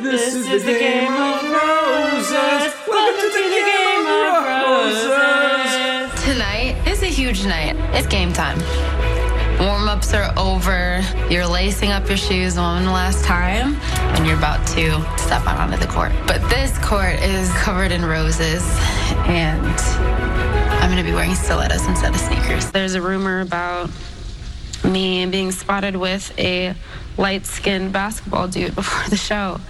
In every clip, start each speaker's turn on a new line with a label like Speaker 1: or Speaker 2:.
Speaker 1: This is the game of roses. Welcome to the game of roses.
Speaker 2: Tonight is a huge night. It's game time. Warm ups are over. You're lacing up your shoes one last time, and you're about to step out onto the court. But this court is covered in roses, and I'm going to be wearing stilettos instead of sneakers.
Speaker 3: There's a rumor about me being spotted with a light skinned basketball dude before the show.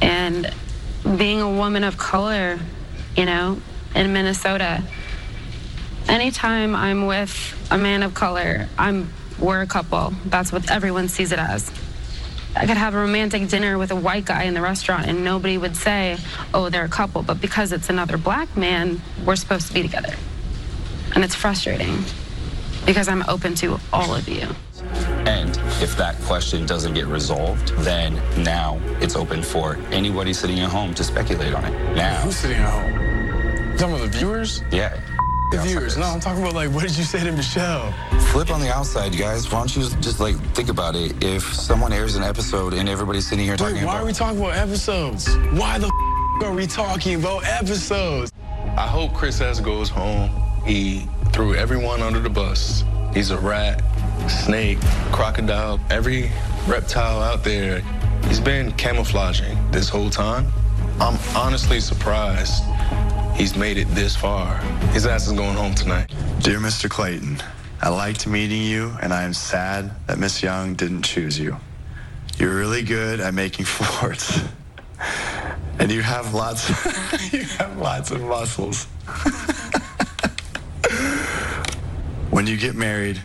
Speaker 3: And being a woman of color, you know, in Minnesota, anytime I'm with a man of color, I'm we're a couple. That's what everyone sees it as. I could have a romantic dinner with a white guy in the restaurant and nobody would say, oh, they're a couple. But because it's another black man, we're supposed to be together. And it's frustrating because I'm open to all of you.
Speaker 4: And if that question doesn't get resolved, then now it's open for anybody sitting at home to speculate on it. Now,
Speaker 5: Who's sitting at home? Some of the viewers?
Speaker 4: yeah.
Speaker 5: The viewers. No, I'm talking about like, what did you say to Michelle?
Speaker 4: Flip on the outside, you guys. Why don't you just like think about it? If someone airs an episode and everybody's sitting here talking
Speaker 5: why
Speaker 4: about
Speaker 5: are we talking about episodes? Why the f- are we talking about episodes?
Speaker 6: I hope Chris S goes home. He threw everyone under the bus. He's a rat, snake, crocodile, every reptile out there. He's been camouflaging this whole time. I'm honestly surprised he's made it this far. His ass is going home tonight.
Speaker 7: Dear Mr. Clayton, I liked meeting you, and I am sad that Miss Young didn't choose you. You're really good at making forts, and you have lots. you have lots of muscles. when you get married,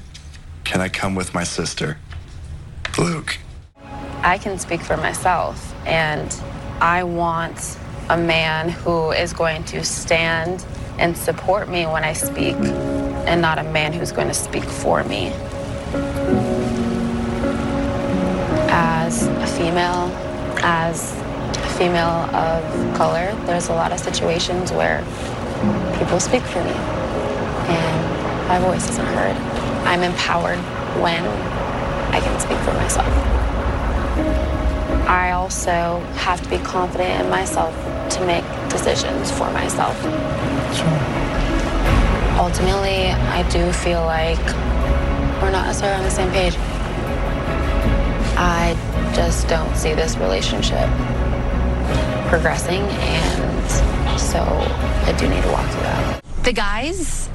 Speaker 7: can I come with my sister? Luke.
Speaker 3: I can speak for myself, and I want a man who is going to stand and support me when I speak, and not a man who's going to speak for me. As a female, as a female of color, there's a lot of situations where people speak for me, and my voice isn't heard. I'm empowered when I can speak for myself. I also have to be confident in myself to make decisions for myself. Ultimately, I do feel like we're not necessarily on the same page. I just don't see this relationship progressing, and so I do need to walk through that.
Speaker 2: The guys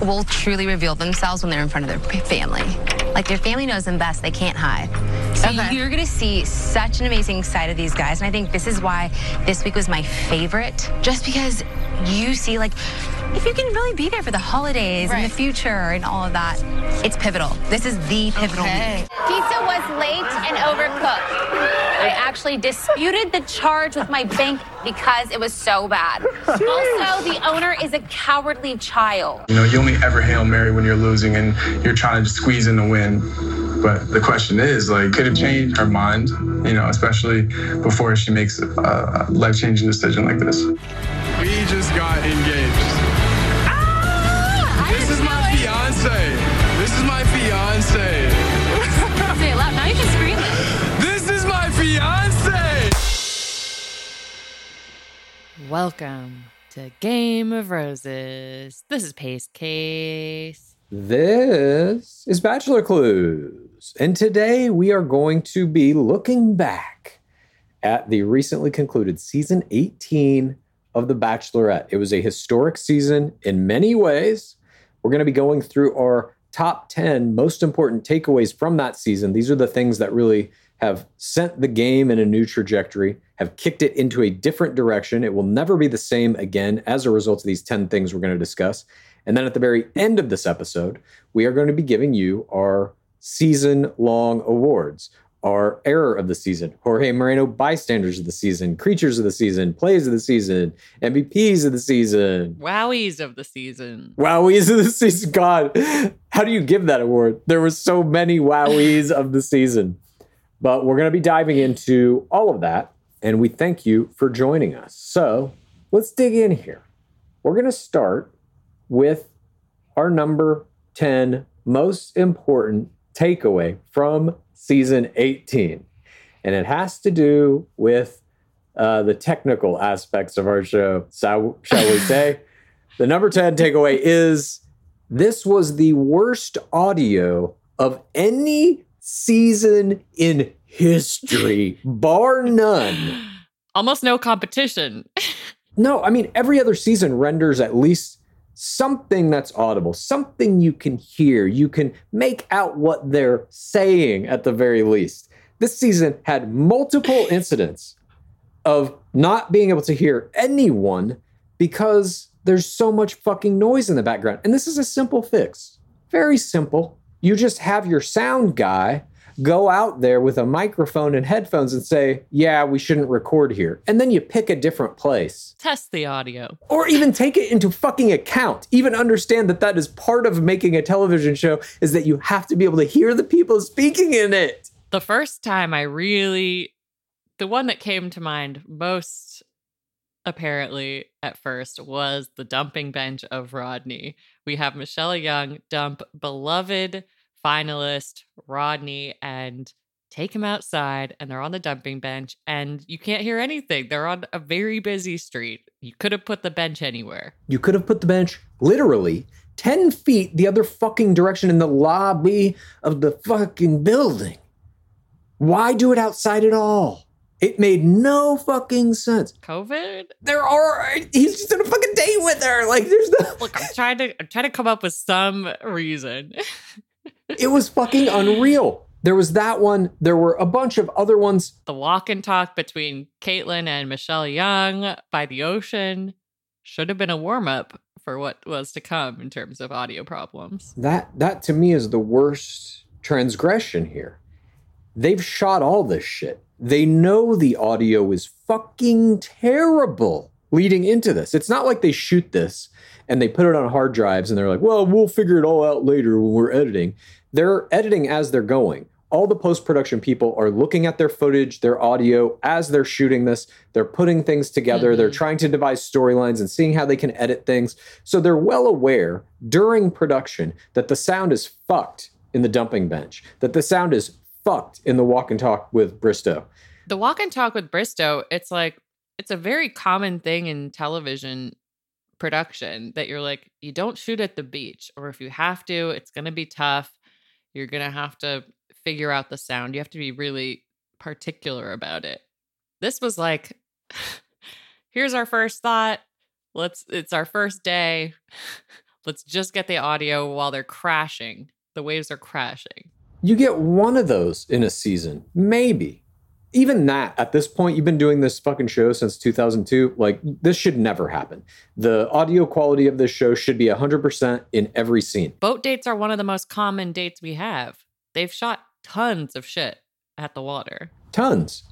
Speaker 2: will truly reveal themselves when they're in front of their family. Like their family knows them best, they can't hide. So you're gonna see such an amazing side of these guys. And I think this is why this week was my favorite. Just because you see like if you can really be there for the holidays and the future and all of that, it's pivotal. This is the pivotal week.
Speaker 8: Pizza was late and overcooked. I actually disputed the charge with my bank because it was so bad. Also, the owner is a cowardly child.
Speaker 6: You know, you only ever Hail Mary when you're losing and you're trying to squeeze in the win. But the question is, like, could it change her mind, you know, especially before she makes a life changing decision like this? We just got engaged. Ah, this is my fiance. This is my fiance.
Speaker 8: Say it loud. Now you can scream.
Speaker 6: This is my fiance.
Speaker 9: Welcome to Game of Roses. This is Pace Case.
Speaker 10: This is Bachelor Clues. And today we are going to be looking back at the recently concluded season 18 of The Bachelorette. It was a historic season in many ways. We're going to be going through our top 10 most important takeaways from that season. These are the things that really have sent the game in a new trajectory, have kicked it into a different direction. It will never be the same again as a result of these 10 things we're going to discuss. And then at the very end of this episode, we are going to be giving you our season long awards, our error of the season, Jorge Moreno bystanders of the season, creatures of the season, plays of the season, MVPs of the season.
Speaker 9: Wowies of the season.
Speaker 10: Wowies of the season. God, how do you give that award? There were so many wowies of the season. But we're going to be diving into all of that. And we thank you for joining us. So let's dig in here. We're going to start with our number 10 most important takeaway from season 18. And it has to do with uh, the technical aspects of our show, so, shall we say. the number 10 takeaway is this was the worst audio of any season in history, bar none.
Speaker 9: Almost no competition.
Speaker 10: No, I mean, every other season renders at least something that's audible, something you can hear. You can make out what they're saying at the very least. This season had multiple incidents of not being able to hear anyone because there's so much fucking noise in the background. And this is a simple fix. Very simple. You just have your sound guy go out there with a microphone and headphones and say, Yeah, we shouldn't record here. And then you pick a different place.
Speaker 9: Test the audio.
Speaker 10: Or even take it into fucking account. Even understand that that is part of making a television show is that you have to be able to hear the people speaking in it.
Speaker 9: The first time I really, the one that came to mind most apparently at first was the dumping bench of Rodney. We have Michelle Young dump beloved finalist Rodney and take him outside and they're on the dumping bench and you can't hear anything. They're on a very busy street. You could have put the bench anywhere.
Speaker 10: You could have put the bench literally 10 feet the other fucking direction in the lobby of the fucking building. Why do it outside at all? It made no fucking sense.
Speaker 9: COVID?
Speaker 10: There are he's just on a fucking date with her. Like there's no
Speaker 9: Look, I'm trying to I'm trying to come up with some reason.
Speaker 10: it was fucking unreal. There was that one. There were a bunch of other ones.
Speaker 9: the walk and talk between Kaitlyn and Michelle Young by the ocean should have been a warm up for what was to come in terms of audio problems.
Speaker 10: That that to me is the worst transgression here. They've shot all this shit. They know the audio is fucking terrible leading into this. It's not like they shoot this and they put it on hard drives and they're like, "Well, we'll figure it all out later when we're editing." They're editing as they're going. All the post production people are looking at their footage, their audio as they're shooting this. They're putting things together. They're mm-hmm. trying to devise storylines and seeing how they can edit things. So they're well aware during production that the sound is fucked in the dumping bench, that the sound is fucked in the walk and talk with Bristowe.
Speaker 9: The walk and talk with Bristowe, it's like it's a very common thing in television production that you're like you don't shoot at the beach or if you have to, it's going to be tough. You're going to have to figure out the sound. You have to be really particular about it. This was like here's our first thought. Let's it's our first day. Let's just get the audio while they're crashing. The waves are crashing.
Speaker 10: You get one of those in a season, maybe. Even that, at this point, you've been doing this fucking show since 2002. Like, this should never happen. The audio quality of this show should be 100% in every scene.
Speaker 9: Boat dates are one of the most common dates we have. They've shot tons of shit at the water.
Speaker 10: Tons.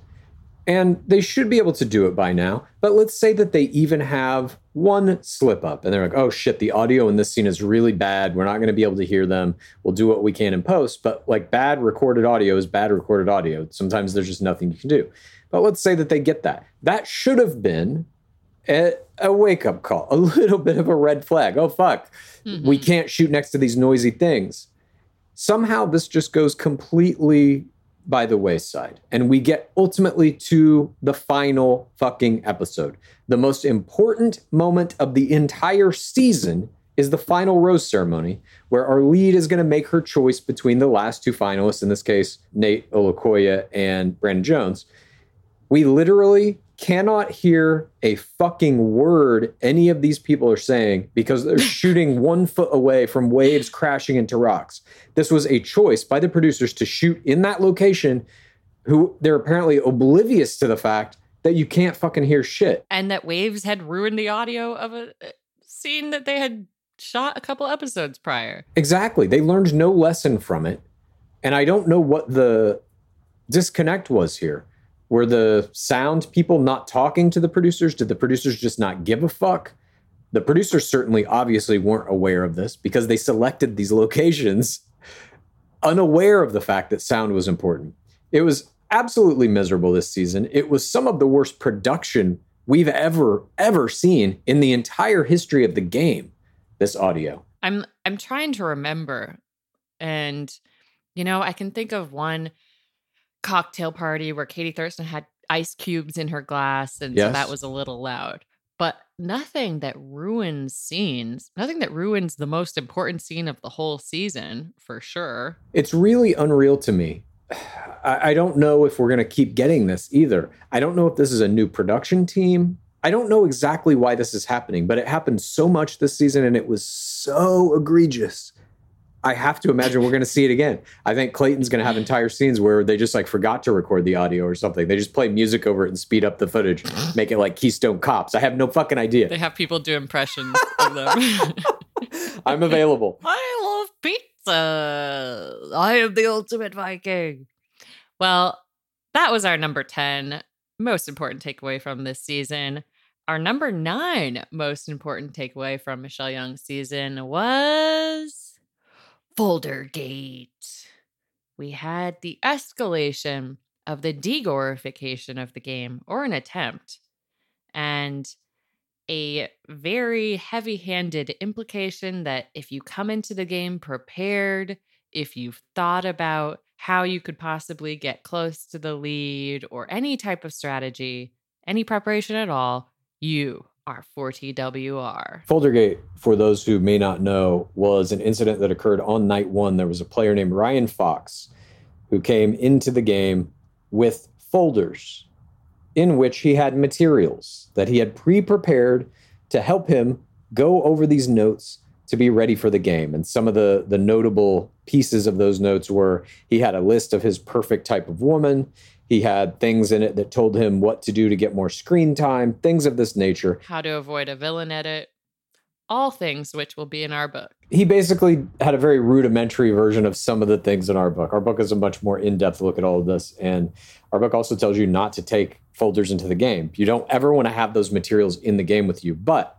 Speaker 10: And they should be able to do it by now. But let's say that they even have one slip up and they're like, oh shit, the audio in this scene is really bad. We're not going to be able to hear them. We'll do what we can in post. But like bad recorded audio is bad recorded audio. Sometimes there's just nothing you can do. But let's say that they get that. That should have been a, a wake up call, a little bit of a red flag. Oh, fuck. We mm-hmm. can't shoot next to these noisy things. Somehow this just goes completely by the wayside. And we get ultimately to the final fucking episode. The most important moment of the entire season is the final rose ceremony, where our lead is going to make her choice between the last two finalists, in this case, Nayte Olukoya and Brandon Jones. We literally cannot hear a fucking word any of these people are saying because they're shooting one foot away from waves crashing into rocks. This was a choice by the producers to shoot in that location, who they're apparently oblivious to the fact that you can't fucking hear shit.
Speaker 9: And that waves had ruined the audio of a a scene that they had shot a couple episodes prior.
Speaker 10: Exactly. They learned no lesson from it. And I don't know what the disconnect was here. Were the sound people not talking to the producers? Did the producers just not give a fuck? The producers certainly obviously weren't aware of this because they selected these locations unaware of the fact that sound was important. It was absolutely miserable this season. It was some of the worst production we've ever, ever seen in the entire history of the game, this audio.
Speaker 9: I'm I'm trying to remember and you know, I can think of one cocktail party where Katie Thurston had ice cubes in her glass and so that was a little loud. But nothing that ruins scenes, nothing that ruins the most important scene of the whole season, for sure.
Speaker 10: It's really unreal to me. I, I don't know if we're going to keep getting this either. I don't know if this is a new production team. I don't know exactly why this is happening, but it happened so much this season and it was so egregious. I have to imagine we're going to see it again. I think Clayton's going to have entire scenes where they just like forgot to record the audio or something. They just play music over it and speed up the footage, make it like Keystone Cops. I have no fucking idea.
Speaker 9: They have people do impressions of them.
Speaker 10: I'm available.
Speaker 9: I love pizza. I am the ultimate Viking. Well, that was our number 10 most important takeaway from this season. Our number nine most important takeaway from Michelle Young's season was Foldergate. We had the escalation of the degorification of the game, or an attempt, and a very heavy handed implication that if you come into the game prepared, if you've thought about how you could possibly get close to the lead or any type of strategy, any preparation at all, you are 4TWR.
Speaker 10: Foldergate, for those who may not know, was an incident that occurred on night one. There was a player named Ryan Fox who came into the game with folders in which he had materials that he had pre prepared to help him go over these notes to be ready for the game. And some of the, the notable pieces of those notes were he had a list of his perfect type of woman. He had things in it that told him what to do to get more screen time, things of this nature.
Speaker 9: How to avoid a villain edit. all things which will be in our book.
Speaker 10: he basically had a very rudimentary version of some of the things in our book. Our book is a much more in-depth look at all of this, and our book also tells you not to take folders into the game. You don't ever want to have those materials in the game with you. But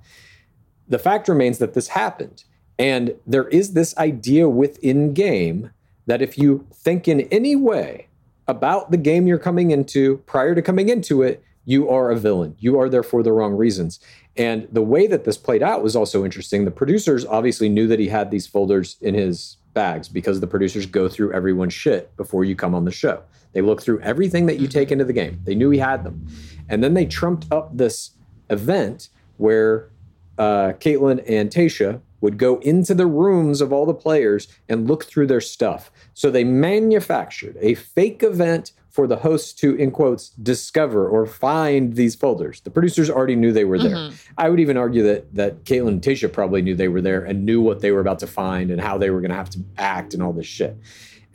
Speaker 10: the fact remains that this happened, and there is this idea within game that if you think in any way about the game you're coming into prior to coming into it, you are a villain. You are there for the wrong reasons. And the way that this played out was also interesting. The producers obviously knew that he had these folders in his bags because the producers go through everyone's shit before you come on the show. They look through everything that you mm-hmm. take into the game. They knew he had them. And then they trumped up this event where uh, Kaitlyn and Tasha would go into the rooms of all the players and look through their stuff. So they manufactured a fake event for the hosts to, in quotes, discover or find these folders. The producers already knew they were there.
Speaker 9: Mhm.
Speaker 10: I would even argue that that Kaitlyn and Tasha probably knew they were there and knew what they were about to find and how they were going to have to act and all this shit.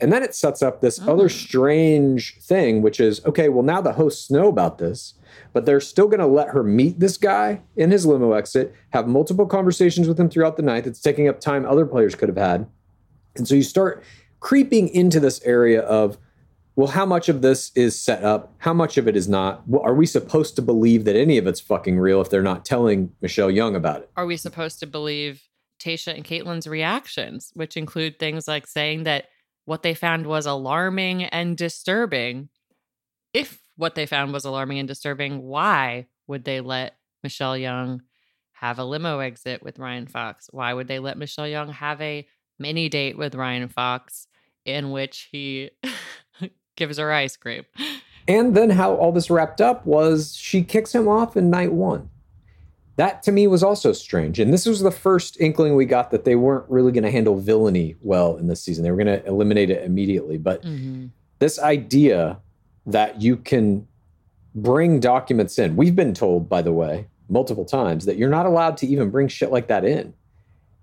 Speaker 10: And then it sets up this other mm. strange thing, which is okay, well, now the hosts know about this, but they're still going to let her meet this guy in his limo exit, have multiple conversations with him throughout the night that's taking up time other players could have had. And so you start creeping into this area of, well, how much of this is set up? How much of it is not? Well, are we supposed to believe that any of it's fucking real if they're not telling Michelle Young about it?
Speaker 9: Are we supposed to believe Tasha and Kaitlyn's reactions, which include things like saying that what they found was alarming and disturbing? If what they found was alarming and disturbing, why would they let Michelle Young have a limo exit with Ryan Fox? Why would they let Michelle Young have a mini date with Ryan Fox in which he gives her ice cream?
Speaker 10: And then how all this wrapped up was she kicks him off in night one. That to me was also strange. And this was the first inkling we got that they weren't really going to handle villainy well in this season. They were going to eliminate it immediately. But mm-hmm. this idea that you can bring documents in, we've been told, by the way, multiple times that you're not allowed to even bring shit like that in.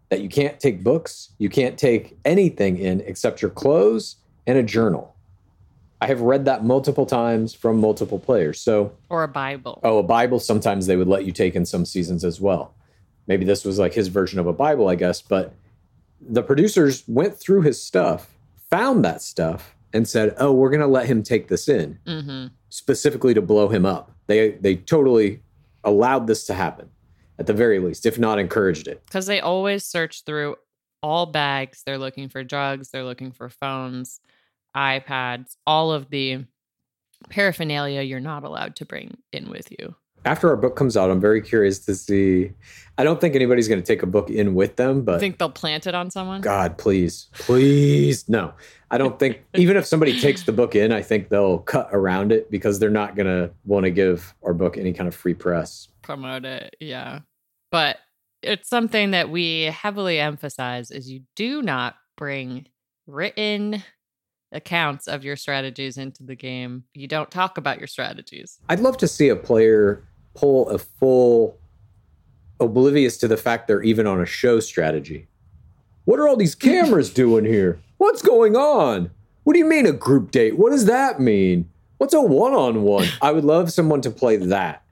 Speaker 10: That you can't take books, you can't take anything in except your clothes and a journal. I have read that multiple times from multiple players. So,
Speaker 9: Or a Bible.
Speaker 10: oh, a Bible sometimes they would let you take in some seasons as well. Maybe this was like his version of a Bible, I guess. But the producers went through his stuff, found that stuff, and said, "Oh, we're going to let him take this in
Speaker 9: Mm-hmm.
Speaker 10: specifically to blow him up." They they totally allowed this to happen, at the very least, if not encouraged it.
Speaker 9: because they always search through all bags. They're looking for drugs, they're looking for phones, iPads, all of the paraphernalia you're not allowed to bring in with you.
Speaker 10: After our book comes out, I'm very curious to see. I don't think anybody's going to take a book in with them, but
Speaker 9: Think they'll plant it on someone?
Speaker 10: God, please, please, no. I don't think even if somebody takes the book in, I think they'll cut around it because they're not going to want to give our book any kind of free press.
Speaker 9: Promote it, yeah. But it's something that we heavily emphasize is you do not bring written accounts of your strategies into the game. You don't talk about your strategies.
Speaker 10: I'd love to see a player pull a full oblivious to the fact they're even on a show strategy. What are all these cameras doing here? What's going on? What do you mean a group date? What does that mean? What's a one on one? I would love someone to play that.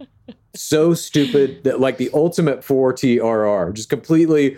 Speaker 10: So stupid that, like the ultimate 4TRR, just completely.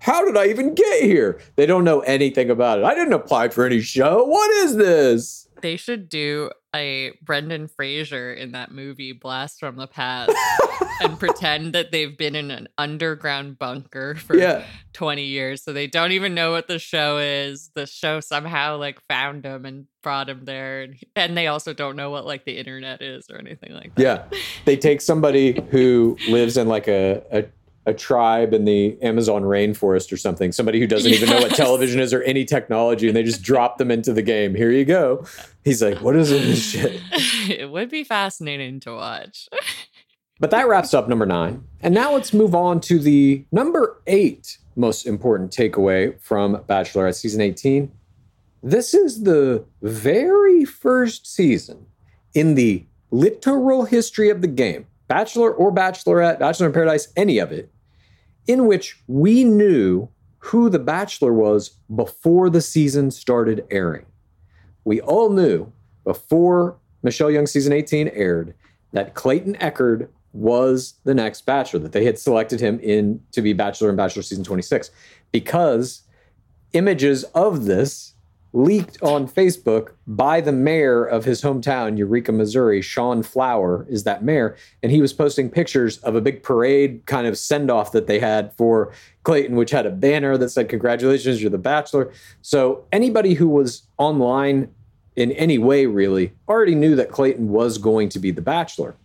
Speaker 10: How did I even get here? They don't know anything about it. I didn't apply for any show. What is this?
Speaker 9: They should do a Brendan Fraser in that movie Blast from the Past and pretend that they've been in an underground bunker for
Speaker 10: Yeah.
Speaker 9: 20 years. So they don't even know what the show is. The show somehow like found them and brought them there. And, and they also don't know what like the internet is or anything like that.
Speaker 10: Yeah. They take somebody who lives in like a, a a tribe in the Amazon rainforest or something, somebody who doesn't even know what television is or any technology, and they just drop them into the game. Here you go. He's like, what is this shit?
Speaker 9: it would be fascinating to watch.
Speaker 10: But that wraps up number nine. And now let's move on to the number eight most important takeaway from Bachelorette season 18. This is the very first season in the literal history of the game, Bachelor or Bachelorette, Bachelor in Paradise, any of it, in which we knew who the Bachelor was before the season started airing. We all knew before Michelle Young season 18 aired that Clayton Echard was the next Bachelor, that they had selected him in to be Bachelor in Bachelor season 26 because images of this leaked on Facebook by the mayor of his hometown, Eureka, Missouri. Sean Flower is that mayor. And he was posting pictures of a big parade kind of send off that they had for Clayton, which had a banner that said, Congratulations, you're the bachelor. So anybody who was online in any way really already knew that Clayton was going to be the bachelor.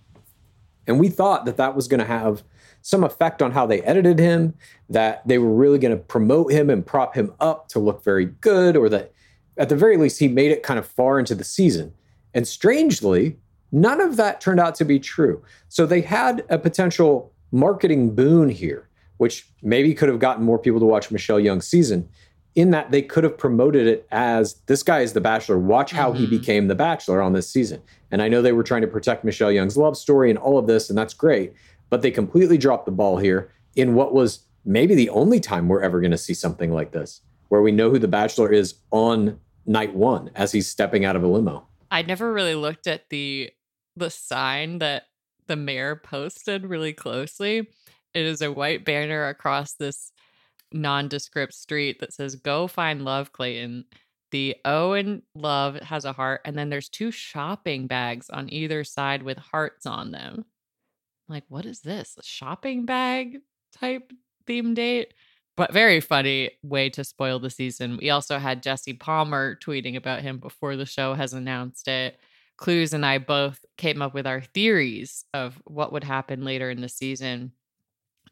Speaker 10: And we thought that that was going to have some effect on how they edited him, that they were really going to promote him and prop him up to look very good, or that at the very least he made it kind of far into the season. And strangely, none of that turned out to be true. So they had a potential marketing boon here, which maybe could have gotten more people to watch Michelle Young's season. In that they could have promoted it as this guy is the Bachelor. Watch how he mm-hmm. became the Bachelor on this season. And I know they were trying to protect Michelle Young's love story and all of this, and that's great. But they completely dropped the ball here in what was maybe the only time we're ever going to see something like this, where we know who the Bachelor is on night one as he's stepping out of a limo.
Speaker 9: I never really looked at the the sign that the mayor posted really closely. It is a white banner across this nondescript street that says "Go find love, Clayton." The O in love has a heart, and then there's two shopping bags on either side with hearts on them. Like, what is this? A shopping bag type theme date? But very funny way to spoil the season. We also had Jesse Palmer tweeting about him before the show has announced it. Clues and I both came up with our theories of what would happen later in the season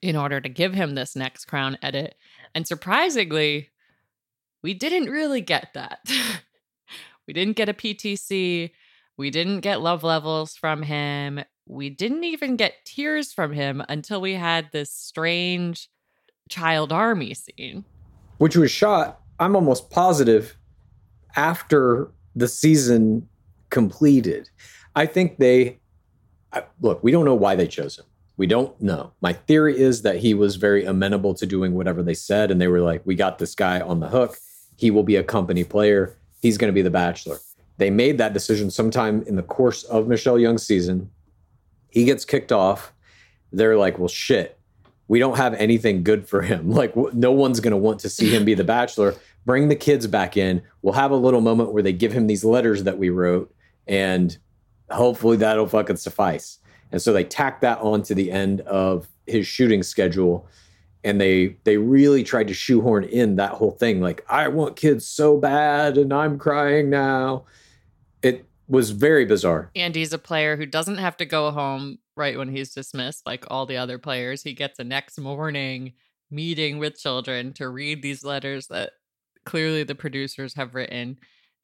Speaker 9: in order to give him this next crown edit. And surprisingly, we didn't really get that. we didn't get a PTC. We didn't get love levels from him. We didn't even get tears from him until we had this strange child army scene.
Speaker 10: which was shot, I'm almost positive, after the season completed. I think they look, we don't know why they chose him. We don't know. My theory is that he was very amenable to doing whatever they said, and they were like, we got this guy on the hook. He will be a company player. He's going to be the bachelor. They made that decision sometime in the course of Michelle Young's season. He gets kicked off. They're like, well, shit, we don't have anything good for him. Like, no one's going to want to see him be the bachelor. Bring the kids back in. We'll have a little moment where they give him these letters that we wrote, and hopefully that'll fucking suffice. And so they tack that on to the end of his shooting schedule. And they they really tried to shoehorn in that whole thing. Like, I want kids so bad, and I'm crying now. It was very bizarre.
Speaker 9: Andy's a player who doesn't have to go home right when he's dismissed, like all the other players. He gets a next morning meeting with children to read these letters that clearly the producers have written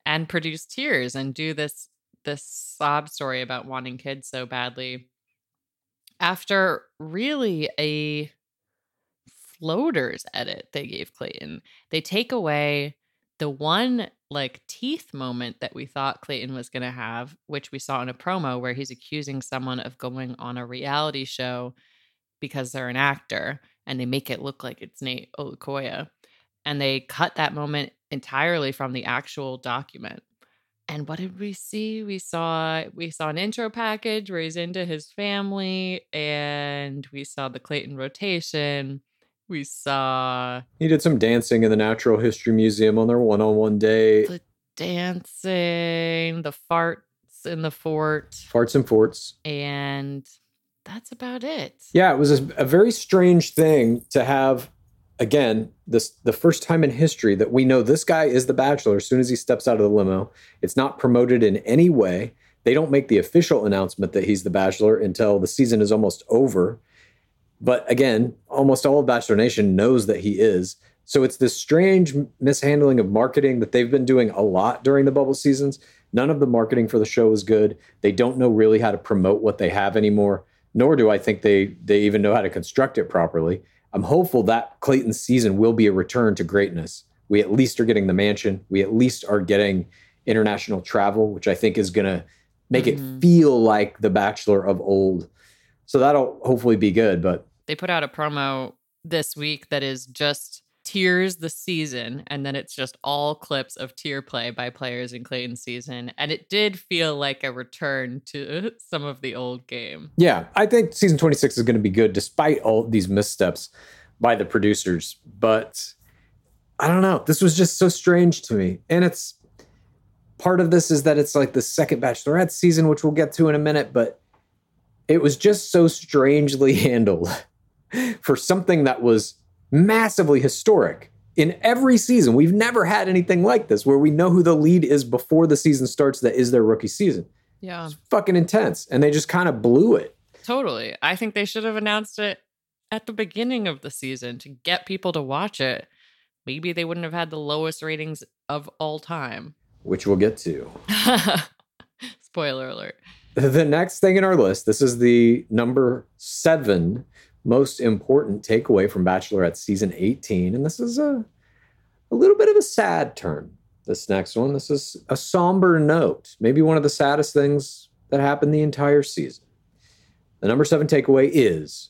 Speaker 9: and produce tears and do this this sob story about wanting kids so badly after really a floaters edit they gave Clayton. They take away the one like teeth moment that we thought Clayton was going to have, which we saw in a promo where he's accusing someone of going on a reality show because they're an actor and they make it look like it's Nayte Olukoya. And they cut that moment entirely from the actual document. And what did we see? We saw we saw an intro package where he's into his family, and we saw the Clayton rotation. We saw
Speaker 10: He did some dancing in the Natural History Museum on their one-on-one day.
Speaker 9: the dancing, the farts in the fort,
Speaker 10: Farts and forts.
Speaker 9: and that's about it.
Speaker 10: Yeah, it was a, a very strange thing to have. Again, this the first time in history that we know this guy is the Bachelor. As soon as he steps out of the limo, it's not promoted in any way. They don't make the official announcement that he's the Bachelor until the season is almost over. But again, almost all of Bachelor Nation knows that he is. So it's this strange mishandling of marketing that they've been doing a lot during the bubble seasons. None of the marketing for the show is good. They don't know really how to promote what they have anymore, nor do I think they they even know how to construct it properly. I'm hopeful that Clayton's season will be a return to greatness. We at least are getting the mansion. We at least are getting international travel, which I think is going to make it mm-hmm. feel like the Bachelor of old. So that'll hopefully be good. But
Speaker 9: They put out a promo this week that is just Tears the season, and then it's just all clips of tier play by players in Clayton's season. And it did feel like a return to some of the old game.
Speaker 10: Yeah, I think season 26 is going to be good despite all these missteps by the producers. But I don't know. This was just so strange to me. And it's part of this is that it's like the second Bachelorette season, which we'll get to in a minute, but it was just so strangely handled for something that was massively historic. In every season, we've never had anything like this where we know who the lead is before the season starts that is their rookie season.
Speaker 9: Yeah.
Speaker 10: It's fucking intense. And they just kind of blew it.
Speaker 9: Totally. I think they should have announced it at the beginning of the season to get people to watch it. Maybe they wouldn't have had the lowest ratings of all time.
Speaker 10: which we'll get to.
Speaker 9: Spoiler alert.
Speaker 10: The next thing in our list, this is the number seven most important takeaway from Bachelorette season 18. And this is a, a little bit of a sad turn. This next one, this is a somber note, maybe one of the saddest things that happened the entire season. The number seven takeaway is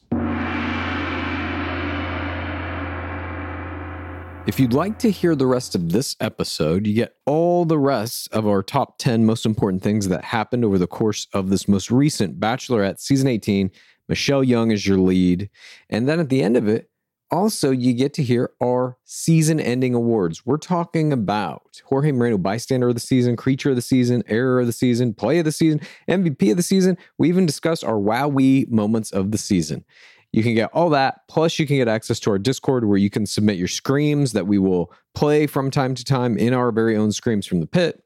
Speaker 10: If you'd like to hear the rest of this episode, you get all the rest of our top 10 most important things that happened over the course of this most recent Bachelorette season 18. Michelle Young is your lead. And then at the end of it, also you get to hear our season ending awards. We're talking about Jorge Moreno bystander of the season, creature of the season, error of the season, play of the season, MVP of the season. We even discussed our wowee moments of the season. You can get all that. Plus, you can get access to our Discord where you can submit your screams that we will play from time to time in our very own Screams from the Pit.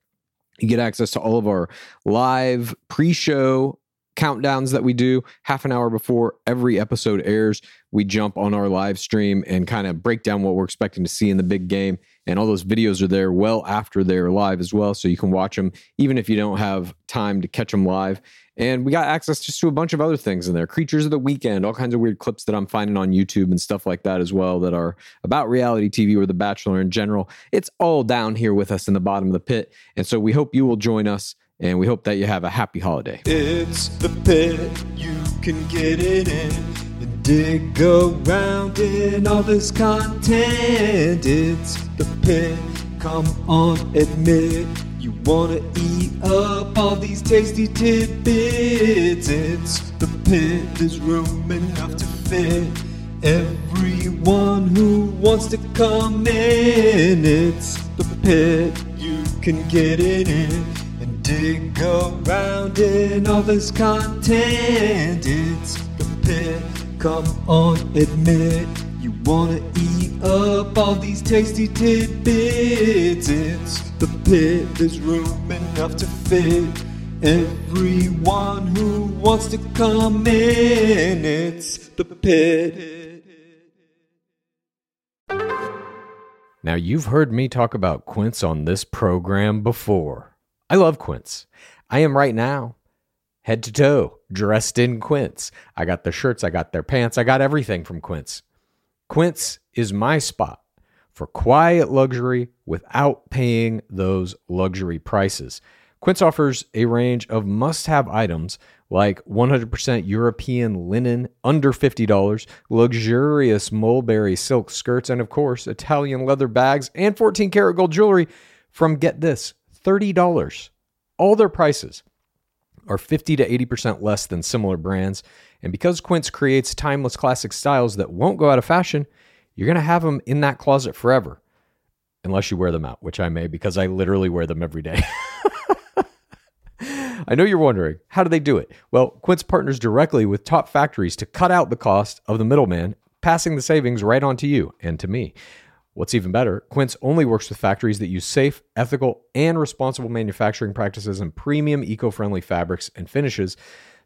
Speaker 10: You get access to all of our live pre show countdowns that we do half an hour before every episode airs. We jump on our live stream and kind of break down what we're expecting to see in the big game. And all those videos are there well after they're live as well. So you can watch them even if you don't have time to catch them live. And we got access just to a bunch of other things in there creatures of the weekend, all kinds of weird clips that I'm finding on YouTube and stuff like that as well that are about reality TV or The Bachelor in general. It's all down here with us in the bottom of the pit. And so we hope you will join us and we hope that you have a happy holiday.
Speaker 11: It's the pit, you can get it in dig around in all this content. It's the pit, come on, admit you wanna eat up all these tasty tidbits. It's the pit, there's room enough to fit everyone who wants to come in. It's the pit, you can get it in dig around in all this content. It's the pit, come on, admit you wanna eat up all these tasty tidbits. It's the pit, there's room enough to fit everyone who wants to come in. It's the pit.
Speaker 10: Now, you've heard me talk about Quince on this program before. I love Quince. I am right now, head to toe, dressed in Quince. I got their shirts, I got their pants, I got everything from Quince. Quince is my spot for quiet luxury without paying those luxury prices. Quince offers a range of must have items like 100% European linen under $50, luxurious mulberry silk skirts, and of course, Italian leather bags and 14 karat gold jewelry from get this $30. All their prices are 50 to 80% less than similar brands. And because Quince creates timeless classic styles that won't go out of fashion, you're going to have them in that closet forever. Unless you wear them out, which I may because I literally wear them every day. I know you're wondering, how do they do it? Well, Quince partners directly with top factories to cut out the cost of the middleman, passing the savings right on to you and to me. What's even better, Quince only works with factories that use safe, ethical, and responsible manufacturing practices and premium eco friendly fabrics and finishes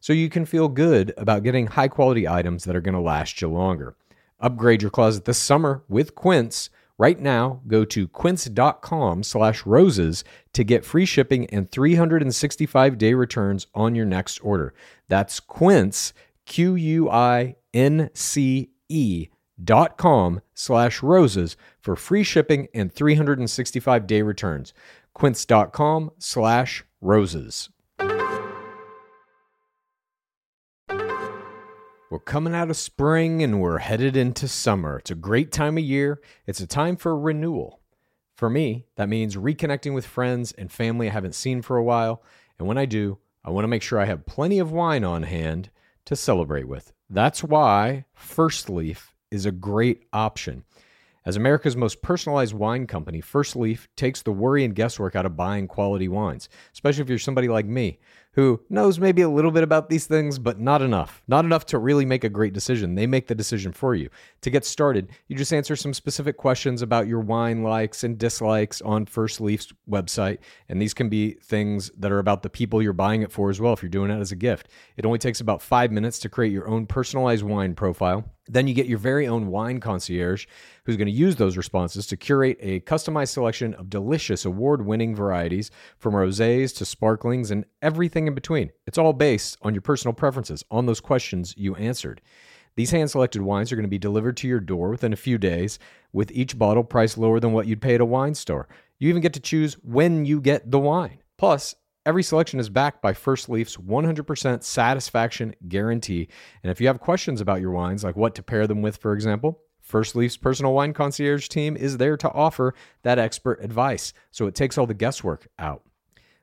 Speaker 10: so you can feel good about getting high quality items that are going to last you longer. Upgrade your closet this summer with Quince. Right now, go to quince.com slash roses to get free shipping and 365 day returns on your next order. That's quince, Q U I N C E dot com slash roses for free shipping and 365 day returns. Quince.com slash roses. We're coming out of spring and we're headed into summer. It's a great time of year. It's a time for renewal. For me, that means reconnecting with friends and family I haven't seen for a while. And when I do, I want to make sure I have plenty of wine on hand to celebrate with. That's why First Leaf is a great option. As America's most personalized wine company, First Leaf takes the worry and guesswork out of buying quality wines, especially if you're somebody like me who knows maybe a little bit about these things, but not enough. Not enough to really make a great decision. They make the decision for you. To get started, you just answer some specific questions about your wine likes and dislikes on First Leaf's website. And these can be things that are about the people you're buying it for as well, if you're doing it as a gift. It only takes about five minutes to create your own personalized wine profile. Then you get your very own wine concierge who's going to use those responses to curate a customized selection of delicious award winning varieties from rosés to sparklings and everything in between. It's all based on your personal preferences, on those questions you answered. These hand selected wines are going to be delivered to your door within a few days, with each bottle priced lower than what you'd pay at a wine store. You even get to choose when you get the wine. Plus, Every selection is backed by Firstleaf's 100% satisfaction guarantee. And if you have questions about your wines, like what to pair them with, for example, Firstleaf's personal wine concierge team is there to offer that expert advice. So it takes all the guesswork out.